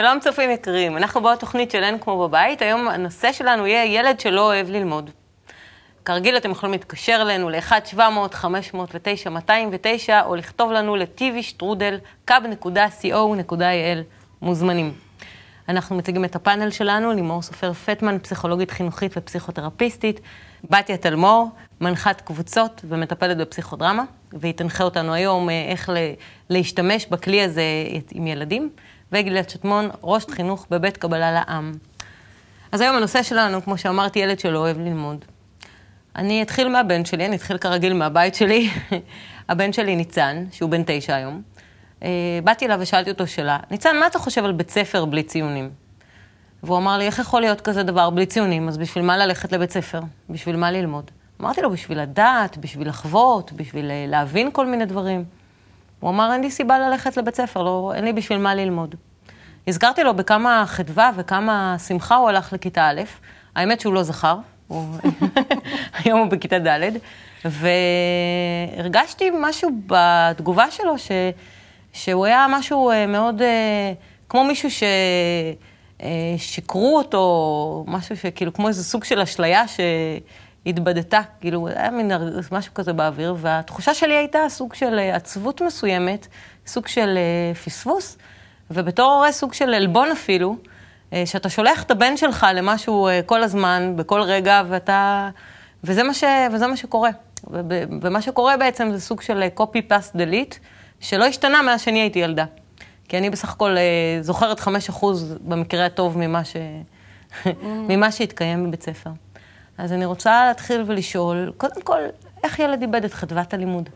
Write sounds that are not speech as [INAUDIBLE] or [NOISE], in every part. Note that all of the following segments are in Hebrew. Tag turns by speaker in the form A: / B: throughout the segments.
A: שלום צופים יקרים, אנחנו בעוד תוכנית של אין כמו בבית, היום הנושא שלנו יהיה ילד שלא אוהב ללמוד. כרגיל אתם יכולים להתקשר אלינו ל-1-700-509-209 או לכתוב לנו קו.co.il מוזמנים. אנחנו מציגים את הפאנל שלנו, לימור סופר פטמן, פסיכולוגית חינוכית ופסיכותרפיסטית, בתיה תלמור, מנחת קבוצות ומטפלת בפסיכודרמה, והיא תנחה אותנו היום אה, איך להשתמש בכלי הזה עם ילדים. וגלעד שטמון, ראש חינוך בבית קבלה לעם. אז היום הנושא שלנו, כמו שאמרתי, ילד שלא אוהב ללמוד. אני אתחיל מהבן שלי, אני אתחיל כרגיל מהבית שלי. [LAUGHS] הבן שלי ניצן, שהוא בן תשע היום. אה, באתי אליו ושאלתי אותו שאלה, ניצן, מה אתה חושב על בית ספר בלי ציונים? והוא אמר לי, איך יכול להיות כזה דבר בלי ציונים? אז בשביל מה ללכת לבית ספר? בשביל מה ללמוד? אמרתי לו, בשביל לדעת, בשביל לחוות, בשביל אה, להבין כל מיני דברים. הוא אמר, אין לי סיבה ללכת לבית ספר, לא, אין לי בשביל מה ללמוד. הזכרתי לו בכמה חדווה וכמה שמחה הוא הלך לכיתה א', האמת שהוא לא זכר, הוא... [LAUGHS] היום הוא בכיתה ד', והרגשתי משהו בתגובה שלו, ש... שהוא היה משהו אה, מאוד, אה, כמו מישהו ששיקרו אה, אותו, משהו שכאילו, כמו איזה סוג של אשליה ש... התבדתה, כאילו, היה מין משהו כזה באוויר, והתחושה שלי הייתה סוג של אה, עצבות מסוימת, סוג של אה, פספוס, ובתור הורה סוג של עלבון אפילו, אה, שאתה שולח את הבן שלך למשהו כל הזמן, בכל רגע, ואתה... וזה מה, ש... וזה מה שקורה. ומה שקורה בעצם זה סוג של copy-paste delete, שלא השתנה מאז שאני הייתי ילדה. כי אני בסך הכל זוכרת 5% במקרה הטוב ממה, ש... [LAUGHS] ממה שהתקיים בבית ספר. אז אני רוצה להתחיל ולשאול, קודם כל, איך ילד איבד את חדוות הלימוד?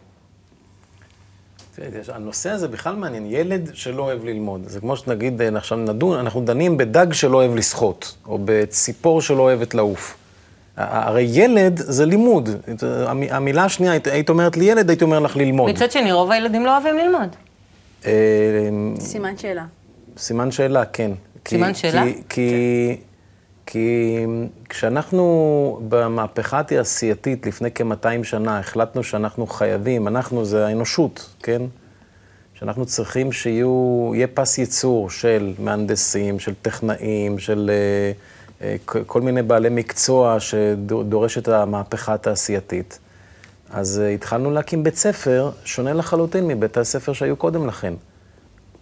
B: הנושא הזה בכלל מעניין, ילד שלא אוהב ללמוד. זה כמו שנגיד, אה, עכשיו נדון, אנחנו דנים בדג שלא אוהב לשחות, או בציפור שלא אוהבת לעוף. הרי ילד זה לימוד. המילה השנייה, היית אומרת לי ילד, הייתי אומר לך ללמוד.
A: מצד שני, רוב הילדים לא אוהבים ללמוד.
C: אה, סימן שאלה.
B: סימן שאלה, כן.
A: סימן שאלה?
B: כי... כי... כשאנחנו במהפכה התעשייתית לפני כ-200 שנה החלטנו שאנחנו חייבים, אנחנו זה האנושות, כן? שאנחנו צריכים שיהיה פס ייצור של מהנדסים, של טכנאים, של uh, uh, כל מיני בעלי מקצוע שדורש את המהפכה התעשייתית. אז uh, התחלנו להקים בית ספר שונה לחלוטין מבית הספר שהיו קודם לכן.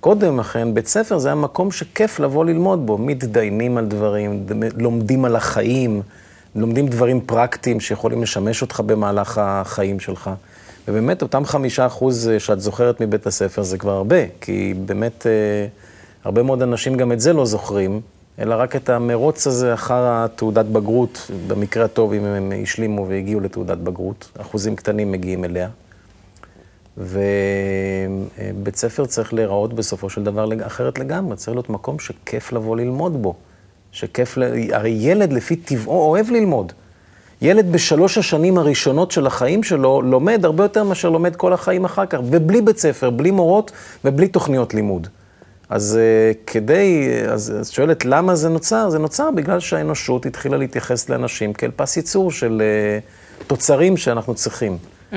B: קודם לכן, בית ספר זה היה מקום שכיף לבוא ללמוד בו. מתדיינים על דברים, לומדים על החיים, לומדים דברים פרקטיים שיכולים לשמש אותך במהלך החיים שלך. ובאמת, אותם חמישה אחוז אה, שאת זוכרת מבית הספר זה כבר הרבה, כי באמת אה, הרבה מאוד אנשים גם את זה לא זוכרים, אלא רק את המרוץ הזה אחר התעודת בגרות, במקרה הטוב, אם הם השלימו והגיעו לתעודת בגרות. אחוזים קטנים מגיעים אליה. ובית ספר צריך להיראות בסופו של דבר אחרת לגמרי, צריך להיות מקום שכיף לבוא ללמוד בו. שכיף, ל... הרי ילד לפי טבעו אוהב ללמוד. ילד בשלוש השנים הראשונות של החיים שלו לומד הרבה יותר מאשר לומד כל החיים אחר כך, ובלי בית ספר, בלי מורות ובלי תוכניות לימוד. אז uh, כדי, אז את שואלת למה זה נוצר? זה נוצר בגלל שהאנושות התחילה להתייחס לאנשים כאל פס ייצור של uh, תוצרים שאנחנו צריכים. Mm-hmm.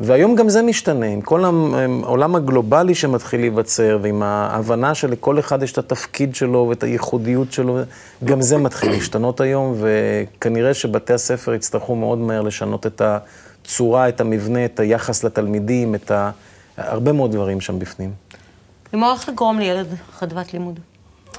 B: והיום גם זה משתנה, עם כל העולם הגלובלי שמתחיל להיווצר, ועם ההבנה שלכל אחד יש את התפקיד שלו ואת הייחודיות שלו, גם זה מתחיל להשתנות היום, וכנראה שבתי הספר יצטרכו מאוד מהר לשנות את הצורה, את המבנה, את היחס לתלמידים, את ה... הרבה מאוד דברים שם בפנים.
A: לימור, איך לגרום לילד חדוות לימוד?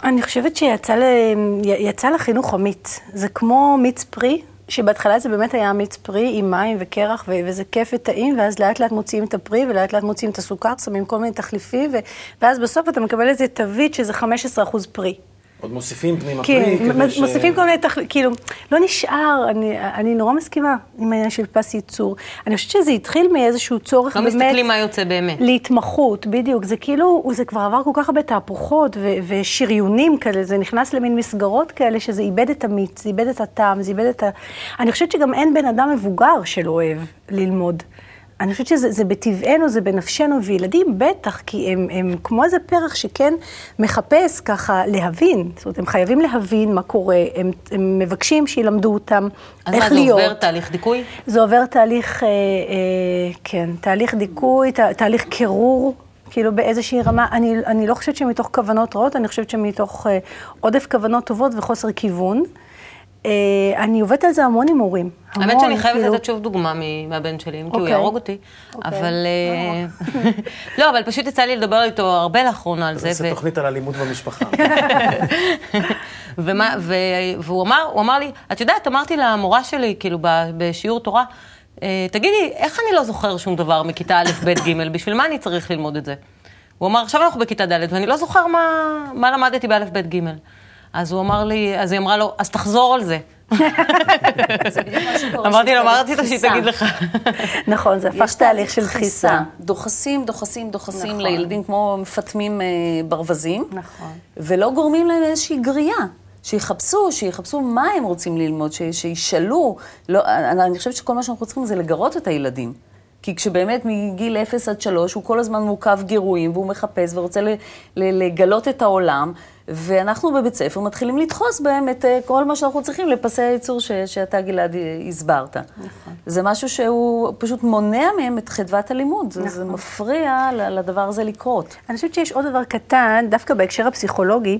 C: אני חושבת שיצא לחינוך אמיץ. זה כמו מיץ פרי, שבהתחלה זה באמת היה מיץ פרי עם מים וקרח, ו- וזה כיף וטעים, ואז לאט לאט מוציאים את הפרי, ולאט לאט מוציאים את הסוכר, שמים כל מיני תחליפים, ו- ואז בסוף אתה מקבל איזה תווית שזה 15% פרי.
B: עוד מוסיפים פנימה
C: כן,
B: פרי
C: כדי ש... מוסיפים כל מיני תחליטים, כאילו, לא נשאר, אני, אני נורא מסכימה עם העניין של פס ייצור. אני חושבת שזה התחיל מאיזשהו צורך
A: לא באמת... לא מסתכלים מה יוצא באמת.
C: להתמחות, בדיוק. זה כאילו, זה כבר עבר כל כך הרבה תהפוכות ו- ושריונים כאלה, זה נכנס למין מסגרות כאלה, שזה איבד את המיץ, זה איבד את הטעם, זה איבד את ה... אני חושבת שגם אין בן אדם מבוגר שלא אוהב ללמוד. אני חושבת שזה בטבענו, זה בנפשנו, וילדים בטח, כי הם, הם כמו איזה פרח שכן מחפש ככה להבין. זאת אומרת, הם חייבים להבין מה קורה, הם, הם מבקשים שילמדו אותם איך
A: להיות.
C: אז מה,
A: זה עובר תהליך דיכוי?
C: זה עובר תהליך, אה, אה, כן, תהליך דיכוי, תה, תהליך קירור. כאילו באיזושהי רמה, אני, אני לא חושבת שמתוך כוונות רעות, אני חושבת שמתוך אה, עודף כוונות טובות וחוסר כיוון. אה, אני עובדת על זה המון עם הורים. המון,
A: האמת שאני חייבת
C: כאילו-
A: לתת שוב דוגמה מהבן שלי, אם כי הוא
C: אוקיי.
A: יהרוג אותי,
C: אוקיי.
A: אבל... אה, [LAUGHS] לא, אבל פשוט יצא לי לדבר איתו הרבה לאחרונה על זה.
B: זה
A: ו-
B: תוכנית על אלימות במשפחה. [LAUGHS]
A: ומה, ו, והוא אמר, אמר לי, את יודעת, אמרתי למורה שלי, כאילו, ב- בשיעור תורה, "אה, תגידי, איך אני לא זוכר שום דבר מכיתה א', ב', ג', בשביל מה אני צריך ללמוד את זה? הוא אמר, עכשיו אנחנו בכיתה ד', ואני לא זוכר מה, מה למדתי באלף, ב', ג'. אז הוא אמר לי, אז היא אמרה לו, אז תחזור על זה.
D: זה בדיוק מה שקורה.
A: אמרתי לו, מה רצית שהיא. תגיד לך?
C: נכון, זה הפך תהליך של דחיסה.
D: דוחסים, דוחסים, דוחסים
C: נכון.
D: לילדים כמו מפטמים אה, ברווזים.
C: נכון.
D: ולא גורמים להם איזושהי גריעה. שיחפשו, שיחפשו מה הם רוצים ללמוד, שישאלו. לא, אני, אני חושבת שכל מה שאנחנו צריכים זה לגרות את הילדים. כי כשבאמת מגיל 0 עד 3 הוא כל הזמן מורכב גירויים והוא מחפש ורוצה לגלות את העולם, ואנחנו בבית ספר מתחילים לדחוס בהם את אה, כל מה שאנחנו צריכים לפסי הייצור ש, שאתה גלעד הסברת. נכון. זה משהו שהוא פשוט מונע מהם את חדוות הלימוד, זה, זה מפריע לדבר הזה לקרות.
C: אני חושבת שיש עוד דבר קטן, דווקא בהקשר הפסיכולוגי,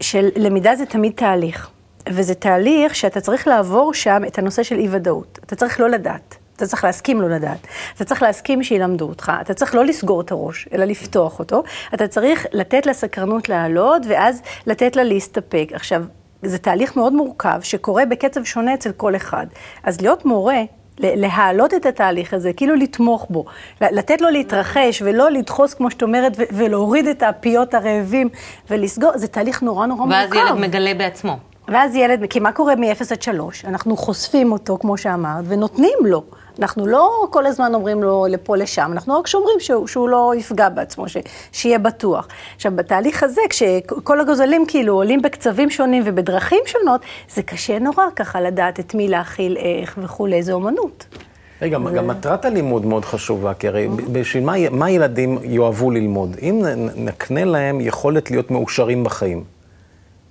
C: של למידה זה תמיד תהליך. וזה תהליך שאתה צריך לעבור שם את הנושא של אי-ודאות. אתה צריך לא לדעת. אתה צריך להסכים לא לדעת. אתה צריך להסכים שילמדו אותך. אתה צריך לא לסגור את הראש, אלא לפתוח אותו. אתה צריך לתת לסקרנות לעלות, ואז לתת לה להסתפק. עכשיו, זה תהליך מאוד מורכב, שקורה בקצב שונה אצל כל אחד. אז להיות מורה, להעלות את התהליך הזה, כאילו לתמוך בו, לתת לו להתרחש ולא לדחוס, כמו שאת אומרת, ולהוריד את הפיות הרעבים ולסגור, זה תהליך נורא נורא
A: ואז
C: מורכב.
A: ילד מגלה בעצמו.
C: ואז ילד, כי מה קורה מ-0 עד 3? אנחנו חושפים אותו, כמו שאמרת, ונותנים לו. אנחנו לא כל הזמן אומרים לו לפה, לשם, אנחנו רק שומרים שהוא, שהוא לא יפגע בעצמו, ש, שיהיה בטוח. עכשיו, בתהליך הזה, כשכל הגוזלים כאילו עולים בקצבים שונים ובדרכים שונות, זה קשה נורא ככה לדעת את מי להכיל, איך וכולי, זה אומנות.
B: רגע, גם מטרת הלימוד מאוד חשובה, כי הרי בשביל מה, מה ילדים יאהבו ללמוד? אם נקנה להם יכולת להיות מאושרים בחיים,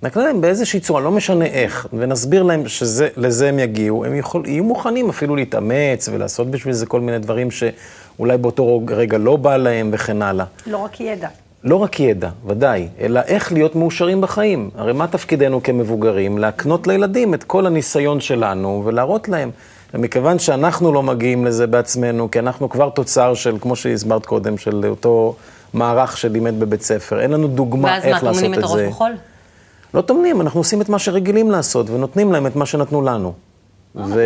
B: נקנה להם באיזושהי צורה, לא משנה איך, ונסביר להם שלזה הם יגיעו, הם יכול, יהיו מוכנים אפילו להתאמץ ולעשות בשביל זה כל מיני דברים שאולי באותו רגע לא בא להם וכן הלאה.
C: לא רק ידע.
B: לא רק ידע, ודאי, אלא איך להיות מאושרים בחיים. הרי מה תפקידנו כמבוגרים? להקנות לילדים את כל הניסיון שלנו ולהראות להם. ומכיוון שאנחנו לא מגיעים לזה בעצמנו, כי אנחנו כבר תוצר של, כמו שהסברת קודם, של אותו מערך שלימד בבית ספר, אין לנו דוגמה
A: ואז מה,
B: איך לעשות
A: טומנים
B: את
A: את הראש
B: זה.
A: בחול?
B: לא טומנים, אנחנו עושים את מה שרגילים לעשות, ונותנים להם את מה שנתנו לנו. ו...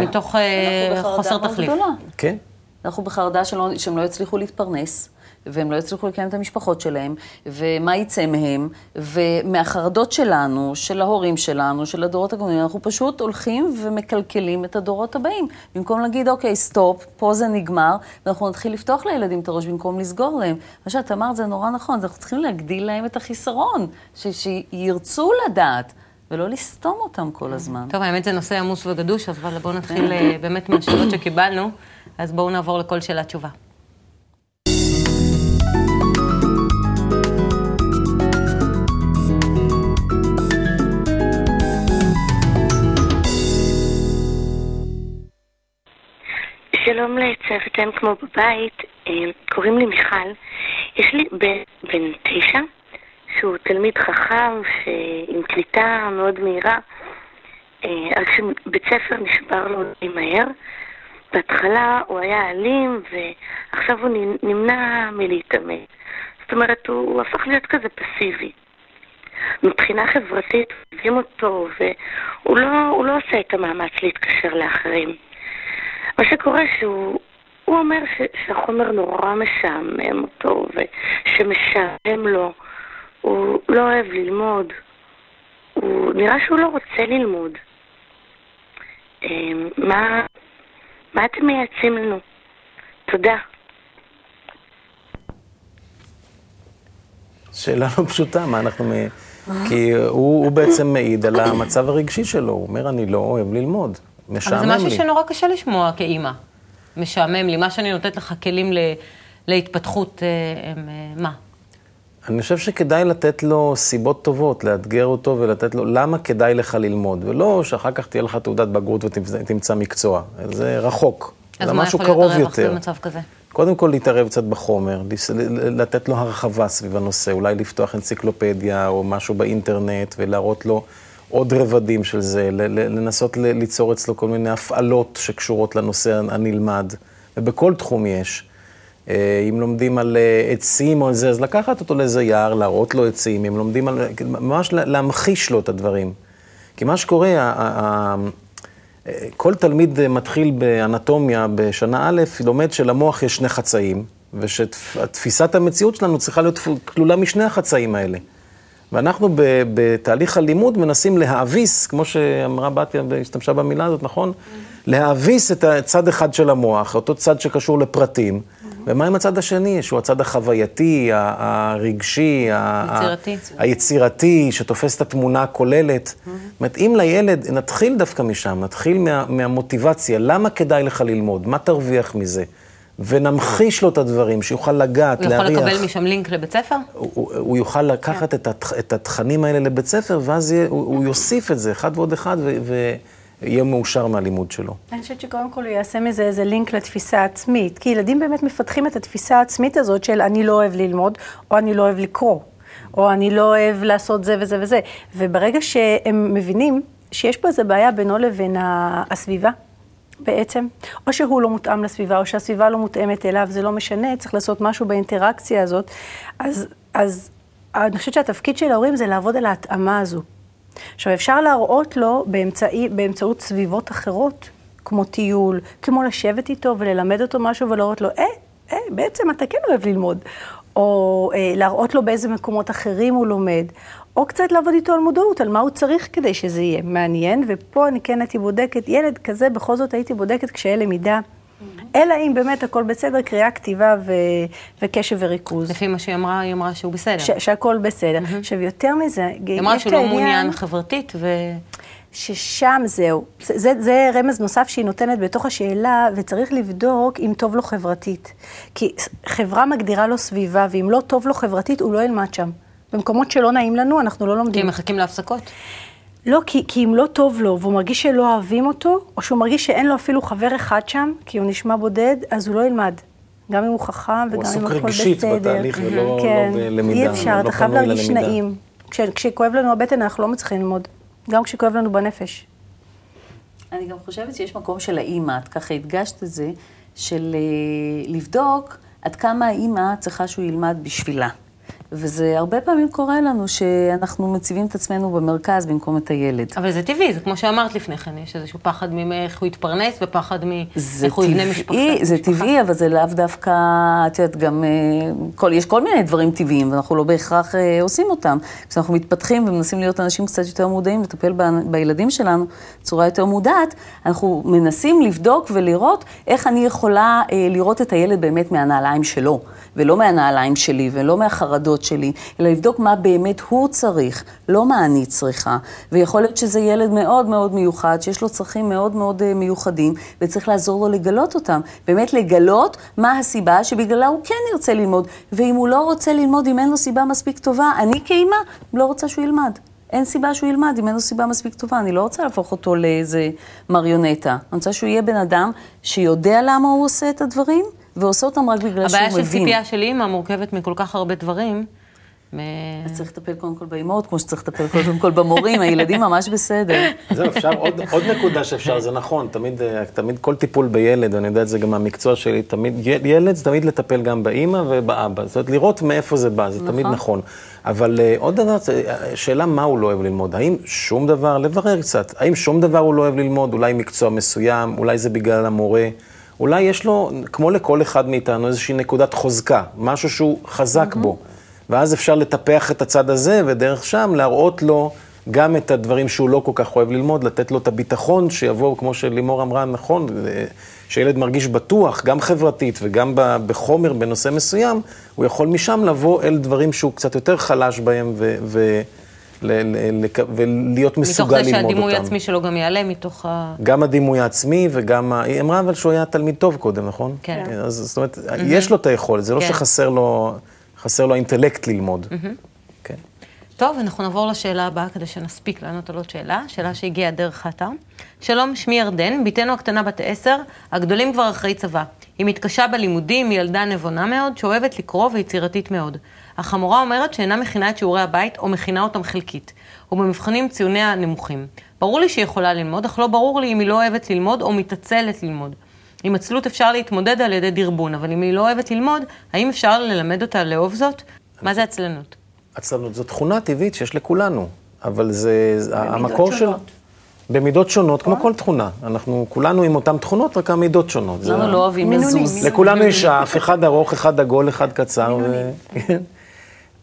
A: מתוך אה, חוסר תחליף.
B: כן.
D: אנחנו בחרדה שלא, שהם לא יצליחו להתפרנס, והם לא יצליחו לקיים את המשפחות שלהם, ומה יצא מהם, ומהחרדות שלנו, של ההורים שלנו, של הדורות הקודמים, אנחנו פשוט הולכים ומקלקלים את הדורות הבאים. במקום להגיד, אוקיי, סטופ, פה זה נגמר, ואנחנו נתחיל לפתוח לילדים את הראש במקום לסגור להם. מה שאת אמרת זה נורא נכון, אנחנו צריכים להגדיל להם את החיסרון, ש- שירצו לדעת. ולא לסתום אותם כל הזמן.
A: טוב, האמת זה נושא עמוס וגדוש, אבל בואו נתחיל אה, באמת מהשאלות שקיבלנו, אז בואו נעבור לכל שאלה תשובה.
E: שלום לצוות אם כמו בבית, אה, קוראים לי מיכל. יש לי בן בן תשע, שהוא תלמיד חכם, שעם קליטה מאוד מהירה, אה, רק שבית ספר נשבר לו די מהר. בהתחלה הוא היה אלים, ועכשיו הוא נמנע מלהתאמן. זאת אומרת, הוא, הוא הפך להיות כזה פסיבי. מבחינה חברתית אוהבים אותו, והוא לא, לא עושה את המאמץ להתקשר לאחרים. מה שקורה שהוא הוא אומר ש, שהחומר נורא משעמם אותו ושמשעמם לו, הוא לא אוהב ללמוד, הוא נראה שהוא לא רוצה ללמוד. אמ, מה, מה אתם מייעצים לנו? תודה.
B: שאלה לא פשוטה, מה אנחנו... מ- כי הוא, הוא בעצם מעיד על המצב הרגשי שלו, הוא אומר, אני לא אוהב ללמוד,
A: אבל
B: משעמם
A: זה
B: לי.
A: משהו שנורא קשה לשמוע כאימא. משעמם לי, מה שאני נותנת לך כלים ל- להתפתחות, אה, הם, אה, מה?
B: אני חושב שכדאי לתת לו סיבות טובות, לאתגר אותו ולתת לו למה כדאי לך ללמוד, ולא שאחר כך תהיה לך תעודת בגרות ותמצא מקצוע. זה רחוק,
A: אז
B: זה
A: מה יכול להיות הרווח. במצב כזה?
B: קודם כל להתערב קצת בחומר, לתת לו הרחבה סביב הנושא, אולי לפתוח אנציקלופדיה או משהו באינטרנט ולהראות לו עוד רבדים של זה, לנסות ליצור אצלו כל מיני הפעלות שקשורות לנושא הנלמד, ובכל תחום יש. אה, אם לומדים על אה, עצים או על זה, אז לקחת אותו לאיזה יער, להראות לו עצים, אם לומדים על... ממש לה- להמחיש לו את הדברים. כי מה שקורה, ה- ה- ה- כל תלמיד אה, מתחיל באנטומיה בשנה א', לומד שלמוח יש שני חצאים, ושתפיסת המציאות שלנו צריכה להיות כלולה משני החצאים האלה. ואנחנו ב- בתהליך הלימוד מנסים להאביס, כמו שאמרה בתיה והשתמשה במילה הזאת, נכון? להאביס את הצד אחד של המוח, אותו צד שקשור לפרטים. ומה עם הצד השני, שהוא הצד החווייתי, הרגשי,
A: יצירתי.
B: היצירתי, שתופס את התמונה הכוללת. זאת אומרת, אם לילד, נתחיל דווקא משם, נתחיל מה, מהמוטיבציה, למה כדאי לך ללמוד, מה תרוויח מזה, ונמחיש לו את הדברים, שיוכל לגעת,
A: הוא יכול
B: להריח.
A: לקבל משם לינק לבית ספר?
B: הוא, הוא- הוא יוכל לקחת את, התכ, את התכנים האלה לבית ספר, ואז יהיה, הוא, הוא יוסיף את זה, אחד ועוד אחד, ו- ויהיה מאושר מהלימוד שלו.
C: אני חושבת שקודם כל הוא יעשה מזה איזה לינק לתפיסה העצמית, כי ילדים באמת מפתחים את התפיסה העצמית הזאת של אני לא אוהב ללמוד, או אני לא אוהב לקרוא, או אני לא אוהב לעשות זה וזה וזה. וברגע שהם מבינים שיש פה איזו בעיה בינו לבין הסביבה, בעצם, או שהוא לא מותאם לסביבה, או שהסביבה לא מותאמת אליו, זה לא משנה, צריך לעשות משהו באינטראקציה הזאת, אז, אז אני חושבת שהתפקיד של ההורים זה לעבוד על ההתאמה הזו. עכשיו, אפשר להראות לו באמצעי, באמצעות סביבות אחרות, כמו טיול, כמו לשבת איתו וללמד אותו משהו ולהראות לו, אה, אה, בעצם אתה כן אוהב ללמוד. או אה, להראות לו באיזה מקומות אחרים הוא לומד, או קצת לעבוד איתו על מודעות, על מה הוא צריך כדי שזה יהיה מעניין, ופה אני כן הייתי בודקת, ילד כזה בכל זאת הייתי בודקת קשיי למידה, אלא אם באמת הכל בסדר, קריאה, כתיבה ו... וקשב וריכוז.
A: לפי מה שהיא אמרה, היא אמרה שהוא בסדר.
C: ש- שהכל בסדר. עכשיו, יותר מזה,
A: היא אמרה שהוא לא מעוניין חברתית, ו...
C: ששם זהו. זה, זה, זה רמז נוסף שהיא נותנת בתוך השאלה, וצריך לבדוק אם טוב לו חברתית. כי חברה מגדירה לו סביבה, ואם לא טוב לו חברתית, הוא לא ילמד שם. במקומות שלא נעים לנו, אנחנו לא
A: כי
C: לומדים.
A: הם מחכים להפסקות.
C: לא, כי, כי אם לא טוב לו, והוא מרגיש שלא אוהבים אותו, או שהוא מרגיש שאין לו אפילו חבר אחד שם, כי הוא נשמע בודד, אז הוא לא ילמד. גם אם הוא חכם
B: הוא
C: וגם אם
B: עסוק
C: הכל בסדר.
B: רגשית בתהליך ולא
C: כן,
B: לא בלמידה.
C: אי אפשר,
B: לא
C: אתה חייב להרגיש
B: ללמידה.
C: נעים. כש, כשכואב לנו הבטן, אנחנו לא מצליחים ללמוד. גם כשכואב לנו בנפש.
D: אני גם חושבת שיש מקום של האימא, את ככה הדגשת את זה, של אה, לבדוק עד כמה האימא צריכה שהוא ילמד בשבילה. וזה הרבה פעמים קורה לנו שאנחנו מציבים את עצמנו במרכז במקום את הילד.
A: אבל זה טבעי, זה כמו שאמרת לפני כן, יש איזשהו פחד מאיך הוא יתפרנס ופחד מאיך הוא יבנה משפחה.
D: זה. טבעי, אבל זה לאו דווקא, את יודעת, גם, אה, כל, יש כל מיני דברים טבעיים, ואנחנו לא בהכרח אה, עושים אותם. כשאנחנו מתפתחים ומנסים להיות אנשים קצת יותר מודעים, לטפל ב, בילדים שלנו בצורה יותר מודעת, אנחנו מנסים לבדוק ולראות איך אני יכולה אה, לראות את הילד באמת מהנעליים שלו, ולא מהנעליים שלי, ולא מהחרדות שלי, אלא לבדוק מה באמת הוא צריך, לא מה אני צריכה. ויכול להיות שזה ילד מאוד מאוד מיוחד, שיש לו צרכים מאוד מאוד אה, מיוחדים, וצריך לעזור לו לגלות אותם. באמת לגלות מה הסיבה שבגללה הוא כן ירצה ללמוד, ואם הוא לא רוצה ללמוד, אם אין לו סיבה מספיק טובה, אני כאימא לא רוצה שהוא ילמד. אין סיבה שהוא ילמד אם אין לו סיבה מספיק טובה. אני לא רוצה להפוך אותו לאיזה מריונטה. אני רוצה שהוא יהיה בן אדם שיודע למה הוא עושה את הדברים, ועושה אותם רק בגלל שהוא
A: הבעיה
D: מבין.
A: של ציפייה של אימא מורכבת מכל כך הרבה דברים.
D: אז צריך לטפל קודם כל באימהות, כמו שצריך לטפל קודם כל במורים, הילדים ממש בסדר.
B: זהו, אפשר, עוד, עוד נקודה שאפשר, זה נכון, תמיד, אה, תמיד כל טיפול בילד, ואני יודע את זה גם מהמקצוע שלי, תמיד, ילד זה תמיד לטפל גם באימא ובאבא, זאת אומרת, לראות מאיפה זה בא, זה נכון. תמיד נכון. אבל uh, עוד דבר, אה, שאלה מה הוא לא אוהב ללמוד, האם שום דבר, לברר קצת, האם שום דבר הוא לא אוהב ללמוד, אולי מקצוע מסוים, אולי זה בגלל המורה, אולי יש לו, כמו לכל אחד מאיתנו, איזושהי נקודת חוזקה, משהו שהוא חזק בו. ואז אפשר לטפח את הצד הזה, ודרך שם להראות לו גם את הדברים שהוא לא כל כך אוהב ללמוד, לתת לו את הביטחון שיבוא, כמו שלימור אמרה, נכון, שילד מרגיש בטוח, גם חברתית וגם בחומר בנושא מסוים, הוא יכול משם לבוא אל דברים שהוא קצת יותר חלש בהם, ו... ו- ולהיות
A: מתוך
B: מסוגל
A: זה
B: ללמוד אותם.
A: שהדימוי העצמי שלו גם יעלה מתוך ה...
B: גם הדימוי העצמי וגם, היא אמרה אבל שהוא היה תלמיד טוב קודם, נכון?
A: כן.
B: אז זאת אומרת, יש לו את היכולת, זה לא
A: כן.
B: שחסר לו, האינטלקט ללמוד. כן.
A: טוב, אנחנו נעבור לשאלה הבאה כדי שנספיק לענות על עוד שאלה, שאלה שהגיעה דרך האתר. שלום, שמי ירדן, בתנו הקטנה בת עשר, הגדולים כבר אחרי צבא. היא מתקשה בלימודים, היא ילדה נבונה מאוד, שאוהבת לקרוא ויצירתית מאוד. אך המורה אומרת שאינה מכינה את שיעורי הבית, או מכינה אותם חלקית. ובמבחנים ציוניה נמוכים. ברור לי שהיא יכולה ללמוד, אך לא ברור לי אם היא לא אוהבת ללמוד או מתעצלת ללמוד. עם עצלות אפשר להתמודד על ידי דרבון, אבל אם היא לא אוהבת ללמוד, האם אפשר ללמד אותה לאהוב זאת? מה זה עצלנות?
B: עצלנות זו תכונה טבעית שיש לכולנו, אבל זה, המקור של... במידות שונות, כמו כל תכונה. אנחנו כולנו עם אותן תכונות, רק המידות שונות.
D: למה לא אוהבים לזוז?
B: לכולנו יש אף, אחד ארוך, אחד עגול, אחד קצר.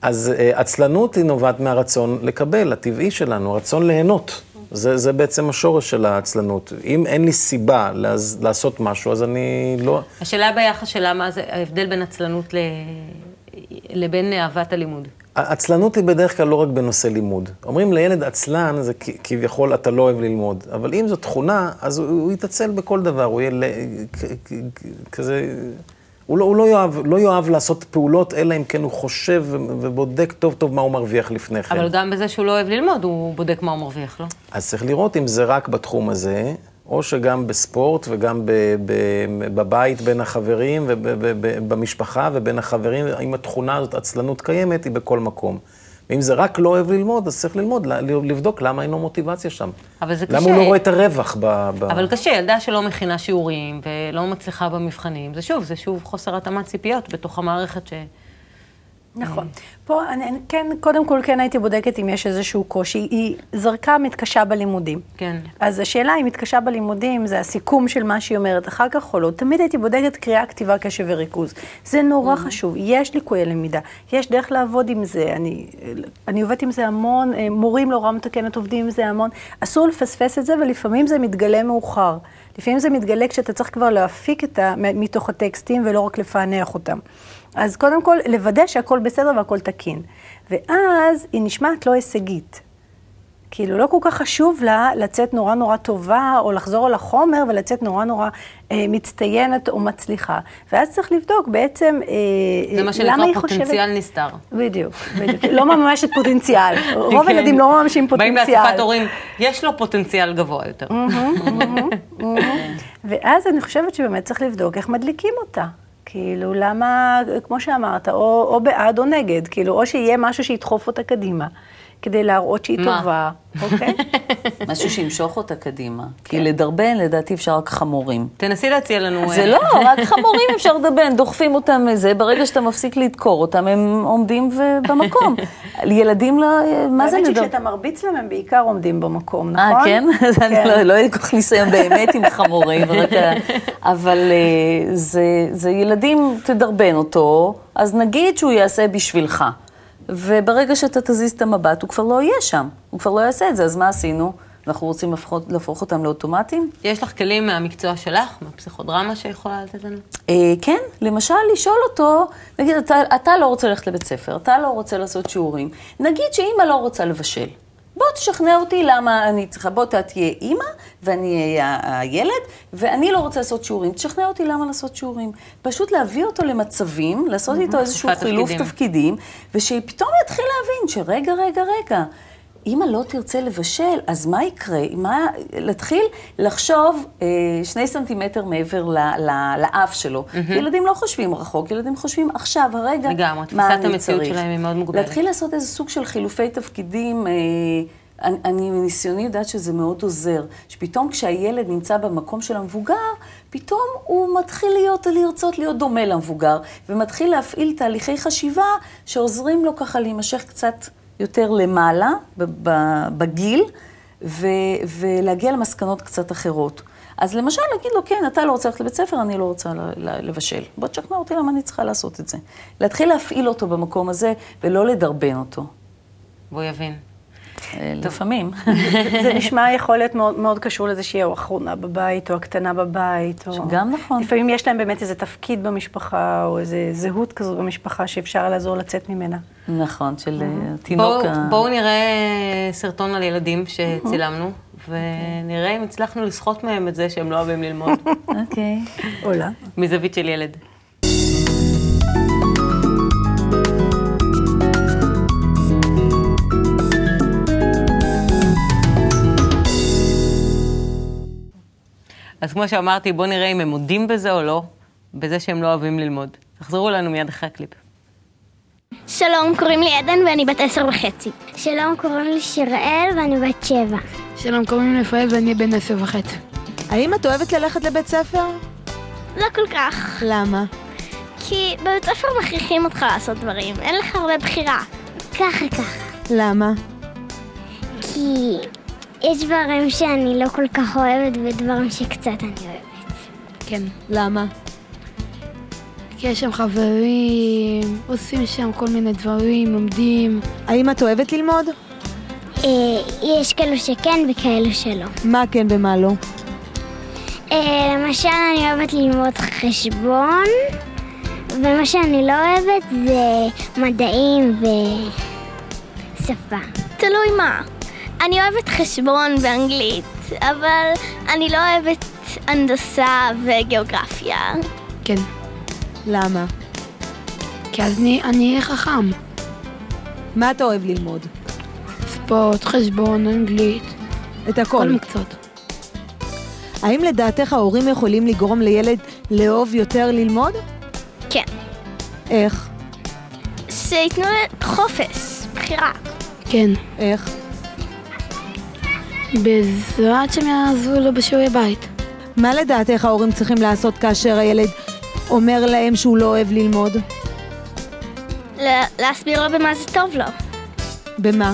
B: אז אה, עצלנות היא נובעת מהרצון לקבל, הטבעי שלנו, הרצון ליהנות. זה, זה בעצם השורש של העצלנות. אם אין לי סיבה לעז, לעשות משהו, אז אני לא...
A: השאלה ביחס שלה, מה זה ההבדל בין עצלנות ל... לבין אהבת הלימוד.
B: עצלנות היא בדרך כלל לא רק בנושא לימוד. אומרים לילד עצלן, זה כביכול אתה לא אוהב ללמוד. אבל אם זו תכונה, אז הוא, הוא יתעצל בכל דבר, הוא יהיה ל- כזה... הוא, לא, הוא לא, יאהב, לא יאהב לעשות פעולות, אלא אם כן הוא חושב ובודק טוב טוב מה הוא מרוויח לפני כן.
A: אבל גם בזה שהוא לא אוהב ללמוד, הוא בודק מה הוא מרוויח, לא?
B: אז צריך לראות אם זה רק בתחום הזה, או שגם בספורט וגם ב, ב, בבית בין החברים ובמשפחה ובין החברים, אם התכונה הזאת, עצלנות קיימת, היא בכל מקום. ואם זה רק לא אוהב ללמוד, אז צריך ללמוד, לבדוק למה אין לו מוטיבציה שם.
A: אבל זה
B: למה
A: קשה.
B: הוא לא רואה את הרווח ב... ב...
A: אבל קשה, ילדה שלא מכינה שיעורים ולא מצליחה במבחנים, זה שוב, זה שוב חוסר התאמת ציפיות בתוך המערכת ש...
C: נכון. פה אני אני כן, קודם כל כן הייתי בודקת אם יש איזשהו קושי. היא זרקה מתקשה בלימודים.
A: כן.
C: אז השאלה אם מתקשה בלימודים, זה הסיכום של מה שהיא אומרת אחר כך או לא. תמיד הייתי בודקת קריאה, כתיבה, קשב וריכוז. זה נורא חשוב. יש ליקויי למידה. יש דרך לעבוד עם זה. אני, אני עובדת עם זה המון, אה, מורים להוראה מתקנת עובדים עם זה המון. אסור לפספס את זה, ולפעמים זה מתגלה מאוחר. לפעמים זה מתגלה כשאתה צריך כבר להפיק את ה... מתוך הטקסטים ולא רק לפענח אותם. אז קודם כל, לוודא שהכל בסדר והכל תקין. ואז היא נשמעת לא הישגית. כאילו, לא כל כך חשוב לה לצאת נורא נורא טובה, או לחזור על החומר ולצאת נורא נורא אה, מצטיינת או מצליחה. ואז צריך לבדוק בעצם אה,
A: זה מה
C: למה
A: שנקרא
C: היא
A: פוטנציאל
C: חושבת...
A: נסתר.
C: בדיוק, בדיוק. לא מממשת פוטנציאל. [LAUGHS] רוב
A: כן.
C: הילדים לא מממשים
A: באים
C: פוטנציאל.
A: לאספת הורים, יש לו פוטנציאל גבוה יותר. [LAUGHS]
C: ואז אני חושבת שבאמת צריך לבדוק איך מדליקים אותה. כאילו, למה, כמו שאמרת, או, או בעד או נגד, כאילו, או שיהיה משהו שידחוף אותה קדימה, כדי להראות שהיא
A: מה?
C: טובה, אוקיי? [LAUGHS]
D: משהו שימשוך אותה קדימה. כי לדרבן, לדעתי אפשר רק חמורים.
A: תנסי להציע לנו...
D: זה
A: אה,
D: לא, [LAUGHS] רק חמורים אפשר לדרבן, דוחפים אותם מזה, ברגע שאתה מפסיק לדקור אותם, הם עומדים במקום. [LAUGHS] ילדים לא, מה זה
C: האמת
D: לדרבן?
C: שכשאתה מרביץ להם, הם בעיקר עומדים במקום, נכון?
D: אה, כן? אז אני
C: כן.
D: לא- לא היה לי כל כך ניסיון באמת עם חמורים, אבל אה, זה- זה ילדים, תדרבן אותו, אז נגיד שהוא יעשה בשבילך. וברגע שאתה תזיז את המבט, הוא כבר לא יהיה שם, הוא כבר לא יעשה את זה, אז מה עשינו? אנחנו רוצים להפוך, להפוך אותם לאוטומטים?
A: יש לך כלים מהמקצוע שלך, מהפסיכודרמה שיכולה לתת לנו?
D: אה, כן, למשל לשאול אותו, נגיד, אתה, אתה לא רוצה ללכת לבית ספר, אתה לא רוצה לעשות שיעורים, נגיד שאימא לא רוצה לבשל. בוא תשכנע אותי למה אני צריכה, בוא אתה תהיה אימא ואני אהיה הילד, ואני לא רוצה לעשות שיעורים, תשכנע אותי למה לעשות שיעורים. פשוט להביא אותו למצבים, לעשות איתו איזשהו חילוף.
A: תפקידים,
D: ושפתאום יתחיל להבין שרגע, רגע, רגע, אמא לא תרצה לבשל, אז מה יקרה? מה, להתחיל לחשוב אה, שני סנטימטר מעבר ל, ל, לאף שלו. כי ילדים לא חושבים רחוק, ילדים חושבים עכשיו, הרגע,
A: לגמרי, תפיסת
D: מה אני
A: המציאות
D: צריך.
A: שלהם היא מאוד מוגבלת.
D: להתחיל לעשות איזה סוג של חילופי תפקידים. אה, אני, אני מניסיוני יודעת שזה מאוד עוזר, שפתאום כשהילד נמצא במקום של המבוגר, פתאום הוא מתחיל להיות, לרצות להיות דומה למבוגר, ומתחיל להפעיל תהליכי חשיבה שעוזרים לו ככה להימשך קצת יותר למעלה בגיל, ו, ולהגיע למסקנות קצת אחרות. אז למשל, להגיד לו, כן, אתה לא רוצה ללכת לבית ספר, אני לא רוצה לבשל. בוא תשכנע אותי למה אני צריכה לעשות את זה. להתחיל להפעיל אותו במקום הזה, ולא לדרבן אותו.
A: בוא יבין.
D: אה, לפעמים. [LAUGHS]
C: זה נשמע יכול להיות מאוד, מאוד קשור לזה שהיא האחרונה בבית, או הקטנה בבית. או...
D: גם נכון.
C: לפעמים יש להם באמת איזה תפקיד במשפחה, או איזה זהות כזאת במשפחה שאפשר לעזור לצאת ממנה.
D: נכון, של אה,
A: בואו
D: תינוק.
A: בואו נראה סרטון על ילדים שצילמנו, ונראה אם הצלחנו לסחוט מהם את זה שהם לא אוהבים ללמוד,
D: אוקיי.
C: עולה.
A: מזווית של ילד. אז כמו שאמרתי, בואו נראה אם הם מודים בזה או לא. בזה שהם לא אוהבים ללמוד. תחזרו לנו מיד אחרי הקליפ.
F: שלום, קוראים לי עדן ואני בת עשר וחצי. שלום, קוראים לי שיראל ואני בת שבע.
G: שלום, קוראים לי רפאל ואני בן עשר וחצי.
H: האם את אוהבת ללכת לבית ספר?
F: לא כל כך,
H: למה?
F: כי בבית ספר מכריחים אותך לעשות דברים, אין לך הרבה בחירה. ככה ככה.
H: למה?
F: כי יש דברים שאני לא כל כך אוהבת ודברים שקצת אני אוהבת.
G: כן.
H: למה?
G: כי יש שם חברים, עושים שם כל מיני דברים, לומדים.
H: האם את אוהבת ללמוד?
F: אה, יש כאלו שכן וכאלו שלא.
H: מה כן ומה לא?
F: אה, למשל, אני אוהבת ללמוד חשבון, ומה שאני לא אוהבת זה מדעים ושפה. תלוי מה. אני אוהבת חשבון ואנגלית, אבל אני לא אוהבת הנדסה וגיאוגרפיה.
G: כן.
H: למה?
G: כי אז אני אני אהיה חכם.
H: מה אתה אוהב ללמוד?
G: ספורט, חשבון, אנגלית,
H: את
G: כל
H: הכל.
G: מקצועות.
H: האם לדעתך ההורים יכולים לגרום לילד לאהוב יותר ללמוד?
F: כן.
H: איך?
F: שייתנו חופש, בחירה.
G: כן.
H: איך?
G: בעזרת שהם יעזרו לו בשיעורי בית.
H: מה לדעתך ההורים צריכים לעשות כאשר הילד אומר להם שהוא לא אוהב ללמוד?
F: להסביר לו במה זה טוב לו.
H: במה?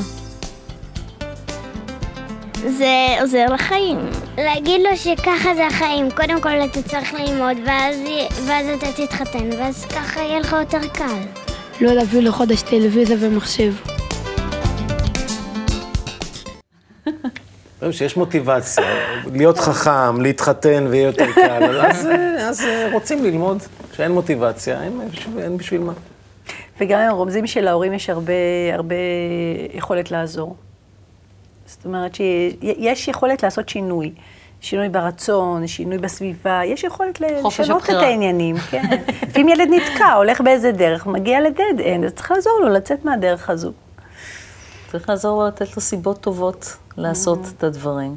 F: זה עוזר לחיים. להגיד לו שככה זה החיים, קודם כל אתה צריך ללמוד, ואז, ואז אתה תתחתן, ואז ככה יהיה לך יותר קל.
G: לא להביא לו חודש טלוויזיה ומחשב.
B: רואים שיש מוטיבציה, להיות חכם, להתחתן ויהיה יותר קל, אז, אז אה, רוצים ללמוד. כשאין מוטיבציה, אין, אין בשביל מה.
C: וגם הם רומזים שלהורים יש הרבה, הרבה יכולת לעזור. זאת אומרת שיש יכולת לעשות שינוי. שינוי ברצון, שינוי בסביבה, יש יכולת לשנות את. העניינים, כן. [LAUGHS] לפעמים ילד נתקע, הולך באיזה דרך, מגיע לדד אנד, אז צריך לעזור לו לצאת מהדרך הזו.
D: צריך לעזור לו לתת לו סיבות טובות לעשות את הדברים.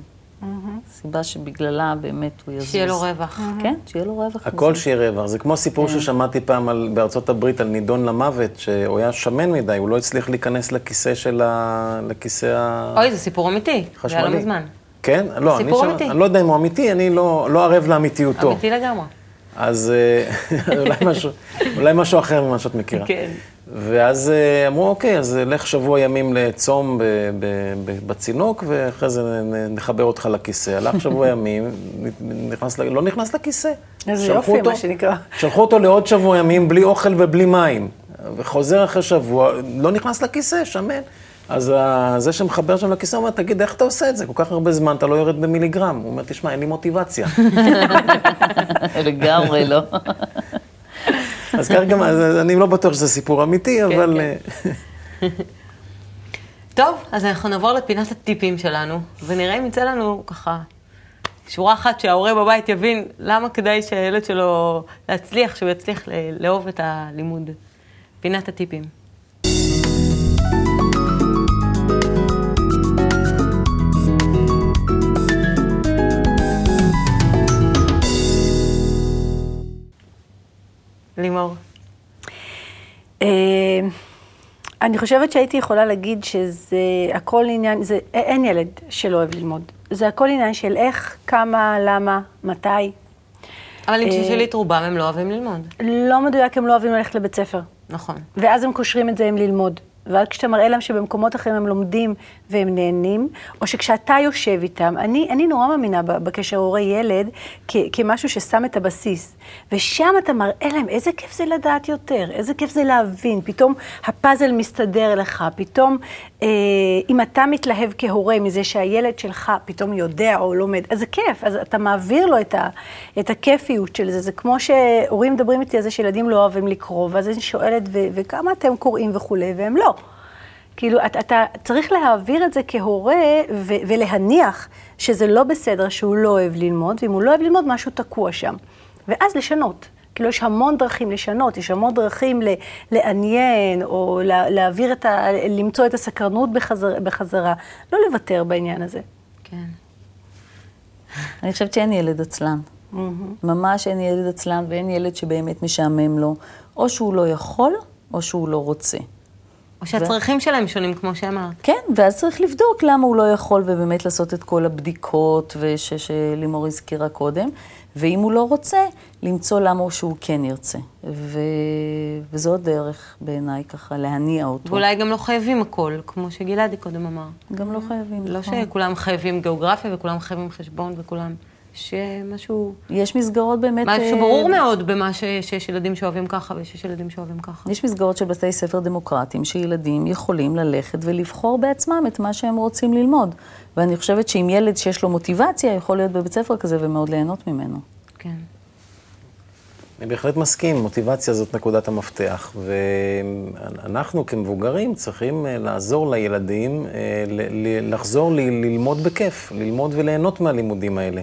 D: סיבה שבגללה באמת הוא יזוז.
A: שיהיה לו רווח.
D: כן, שיהיה לו רווח.
B: הכל. שיהיה רווח. זה כמו סיפור ששמעתי פעם על, בארצות הברית על נידון למוות, שהוא היה שמן מדי, הוא לא הצליח להיכנס לכיסא של ה... לכיסא ה...
A: אוי, זה סיפור אמיתי. זה היה לא
B: חשמלי.
A: מזמן.
B: כן? לא, אני,
A: סיפור
B: שם,
A: אמיתי.
B: אני לא יודע אם הוא אמיתי, אני לא, לא ערב לאמיתיותו.
A: אמיתי לגמרי.
B: אז אה, [LAUGHS] אולי, משהו, אולי משהו אחר ממה שאת מכירה.
A: כן.
B: ואז אה, אמרו, אוקיי, אז לך שבוע ימים לצום ב- ב- ב- בצינוק, ואחרי זה נחבר אותך לכיסא. הלך שבוע ימים, נכנס, לא נכנס לכיסא.
C: איזה יופי,
B: אותו-
C: מה שנקרא.
B: שלחו אותו לעוד שבוע ימים בלי אוכל ובלי מים. וחוזר אחרי שבוע, לא נכנס לכיסא, שמן. אז ה- זה שמחבר שם לכיסא אומר, תגיד, איך אתה עושה את זה? כל כך הרבה זמן, אתה לא יורד במיליגרם. הוא אומר, תשמע, אין לי מוטיבציה. [LAUGHS]
D: לגמרי לא. [LAUGHS]
B: אז כך גם, אני לא בטוח שזה סיפור אמיתי, אבל... אה, [LAUGHS]
A: טוב, אז אנחנו נעבור לפינת הטיפים שלנו, ונראה אם יצא לנו ככה שורה אחת שההורה בבית יבין למה כדאי שהילד שלו להצליח, שהוא יצליח לאהוב את הלימוד. פינת הטיפים.
C: אני חושבת שהייתי יכולה להגיד שזה הכל עניין, זה, אין ילד שלא אוהב ללמוד. זה הכל עניין של איך, כמה, למה, מתי.
A: אבל אם
C: אה,
A: תשאלי את רובם, הם לא אוהבים ללמוד.
C: לא מדויק, הם לא אוהבים ללכת לבית ספר.
A: נכון.
C: ואז הם קושרים את זה עם ללמוד. ואז כשאתה מראה להם שבמקומות אחרים הם לומדים והם נהנים, או שכשאתה יושב איתם, אני, אני נורא מאמינה בקשר הורה-ילד כ- כמשהו ששם את הבסיס. ושם אתה מראה להם איזה כיף זה לדעת יותר, איזה כיף זה להבין, פתאום הפאזל מסתדר לך, פתאום אם אתה מתלהב כהורה מזה שהילד שלך פתאום יודע או לומד, אז זה כיף, אז אתה מעביר לו את, ה, את הכיפיות של זה. זה כמו שהורים מדברים איתי על זה שילדים לא אוהבים לקרוא, ואז אני שואלת, ו- וכמה אתם קוראים וכולי, והם לא. כאילו, אתה, אתה צריך להעביר את זה כהורה ו- ולהניח שזה לא בסדר שהוא לא אוהב ללמוד, ואם הוא לא אוהב ללמוד, משהו תקוע שם. ואז לשנות. כאילו, יש המון דרכים לשנות, יש המון דרכים ל- לעניין, או לה- להעביר את ה... למצוא את הסקרנות בחזר, בחזרה. לא לוותר בעניין הזה.
A: כן.
D: אני חושבת שאין ילד עצלן. ממש אין ילד עצלן ואין ילד שבאמת משעמם לו. או שהוא לא יכול, או שהוא לא רוצה.
A: או שהצרכים שלהם שונים, כמו שאמרת.
D: כן, ואז צריך לבדוק למה הוא לא יכול, ובאמת לעשות את כל הבדיקות וש- שלימור הזכירה קודם, ואם הוא לא רוצה, למצוא למה הוא שהוא כן ירצה. ו... וזו הדרך בעיניי ככה להניע אותו.
A: ואולי גם לא חייבים הכל, כמו שגלעדי קודם אמר.
D: גם לא חייבים.
A: לא
D: נכון.
A: שכולם חייבים גיאוגרפיה וכולם חייבים חשבון וכולם... שמשהו...
D: יש מסגרות באמת...
A: משהו
D: אה,
A: ברור מאוד במה ש- שיש ילדים שאוהבים ככה ושיש ילדים שאוהבים ככה.
D: יש מסגרות של בתי ספר דמוקרטיים שילדים יכולים ללכת ולבחור בעצמם את מה שהם רוצים ללמוד. ואני חושבת שאם ילד שיש לו מוטיבציה, יכול להיות בבית ספר כזה ומאוד ליהנות ממנו.
A: כן.
B: אני בהחלט מסכים, מוטיבציה זאת נקודת המפתח, ואנחנו כמבוגרים צריכים אה, לעזור לילדים אה, לחזור ללמוד בכיף, ללמוד וליהנות מהלימודים האלה.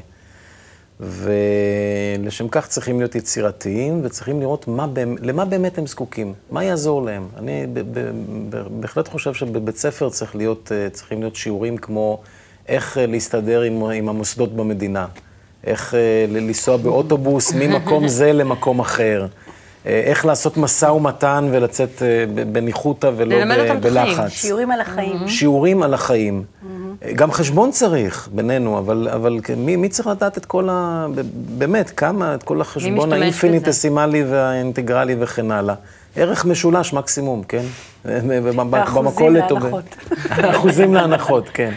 B: ולשם כך צריכים להיות יצירתיים, וצריכים לראות מה, למה באמת הם זקוקים, מה יעזור להם. אני בהחלט חושב שבבית ספר צריך להיות, אה, צריכים להיות שיעורים כמו איך אה, להסתדר עם, עם המוסדות במדינה, איך אה, לנסוע באוטובוס [LAUGHS] ממקום זה למקום אחר, איך לעשות משא ומתן ולצאת בניחותא ולא
A: ללמד
B: ב-
A: אותם את החיים.
B: בלחץ.
C: שיעורים על החיים.
B: שיעורים על החיים. גם חשבון צריך בינינו, אבל, אבל מי, מי צריך לדעת את כל ה... באמת, כמה, את כל החשבון? האינפיניטסימלי והאינטגרלי וכן הלאה. ערך משולש מקסימום, כן? במכולת ב-
C: להנחות.
B: אחוזים להנחות, כן.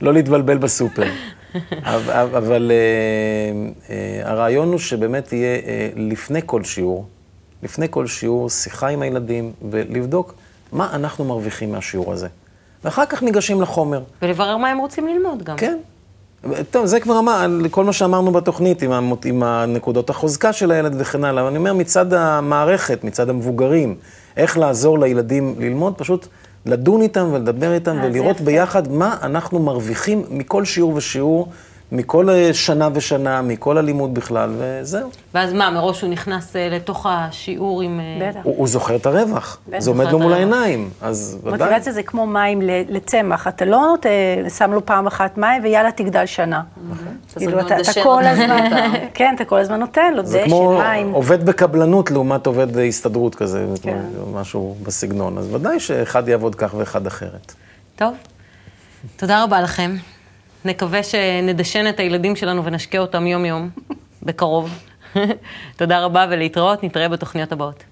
B: לא להתבלבל בסופר. אבל, אבל אה, אה, הרעיון הוא שבאמת יהיה אה, לפני כל שיעור, לפני כל שיעור, שיחה עם הילדים ולבדוק מה אנחנו מרוויחים מהשיעור הזה. ואחר כך ניגשים לחומר.
A: ולברר מה הם רוצים ללמוד גם.
B: כן. טוב, זה כבר אמר, כל מה שאמרנו בתוכנית, עם, המות, עם הנקודות החוזקה של הילד וכן הלאה. אני אומר, מצד המערכת, מצד המבוגרים, איך לעזור לילדים ללמוד, פשוט לדון איתם ולדבר איתם
C: אה,
B: ולראות
C: יפה.
B: ביחד מה אנחנו מרוויחים מכל שיעור ושיעור, מכל אה, שנה ושנה, מכל הלימוד בכלל, וזהו.
A: ואז מה, מראש הוא נכנס אה, לתוך השיעור עם... אה,
C: בטח.
B: הוא, הוא זוכר את הרווח,
C: בטח.
B: זה עומד לו מול. העיניים, אז ודאי.
C: מוטיבציה זה כמו מים ל- לצמח, אתה לא נות- שם לו פעם אחת מים ויאללה תגדל שנה. כאילו,
D: צריך
C: אתה כל הזמן. [LAUGHS] כן, אתה כל הזמן נותן לו
B: זה
C: דשן,
B: כמו
C: מים.
B: עובד בקבלנות לעומת עובד הסתדרות כזה,
C: כן.
B: כמו משהו בסגנון. אז ודאי שאחד יעבוד כך ואחד אחרת.
A: טוב, תודה רבה לכם. נקווה שנדשן את הילדים שלנו ונשקה אותם יום-יום, בקרוב. [LAUGHS] תודה רבה ולהתראות, נתראה בתוכניות הבאות.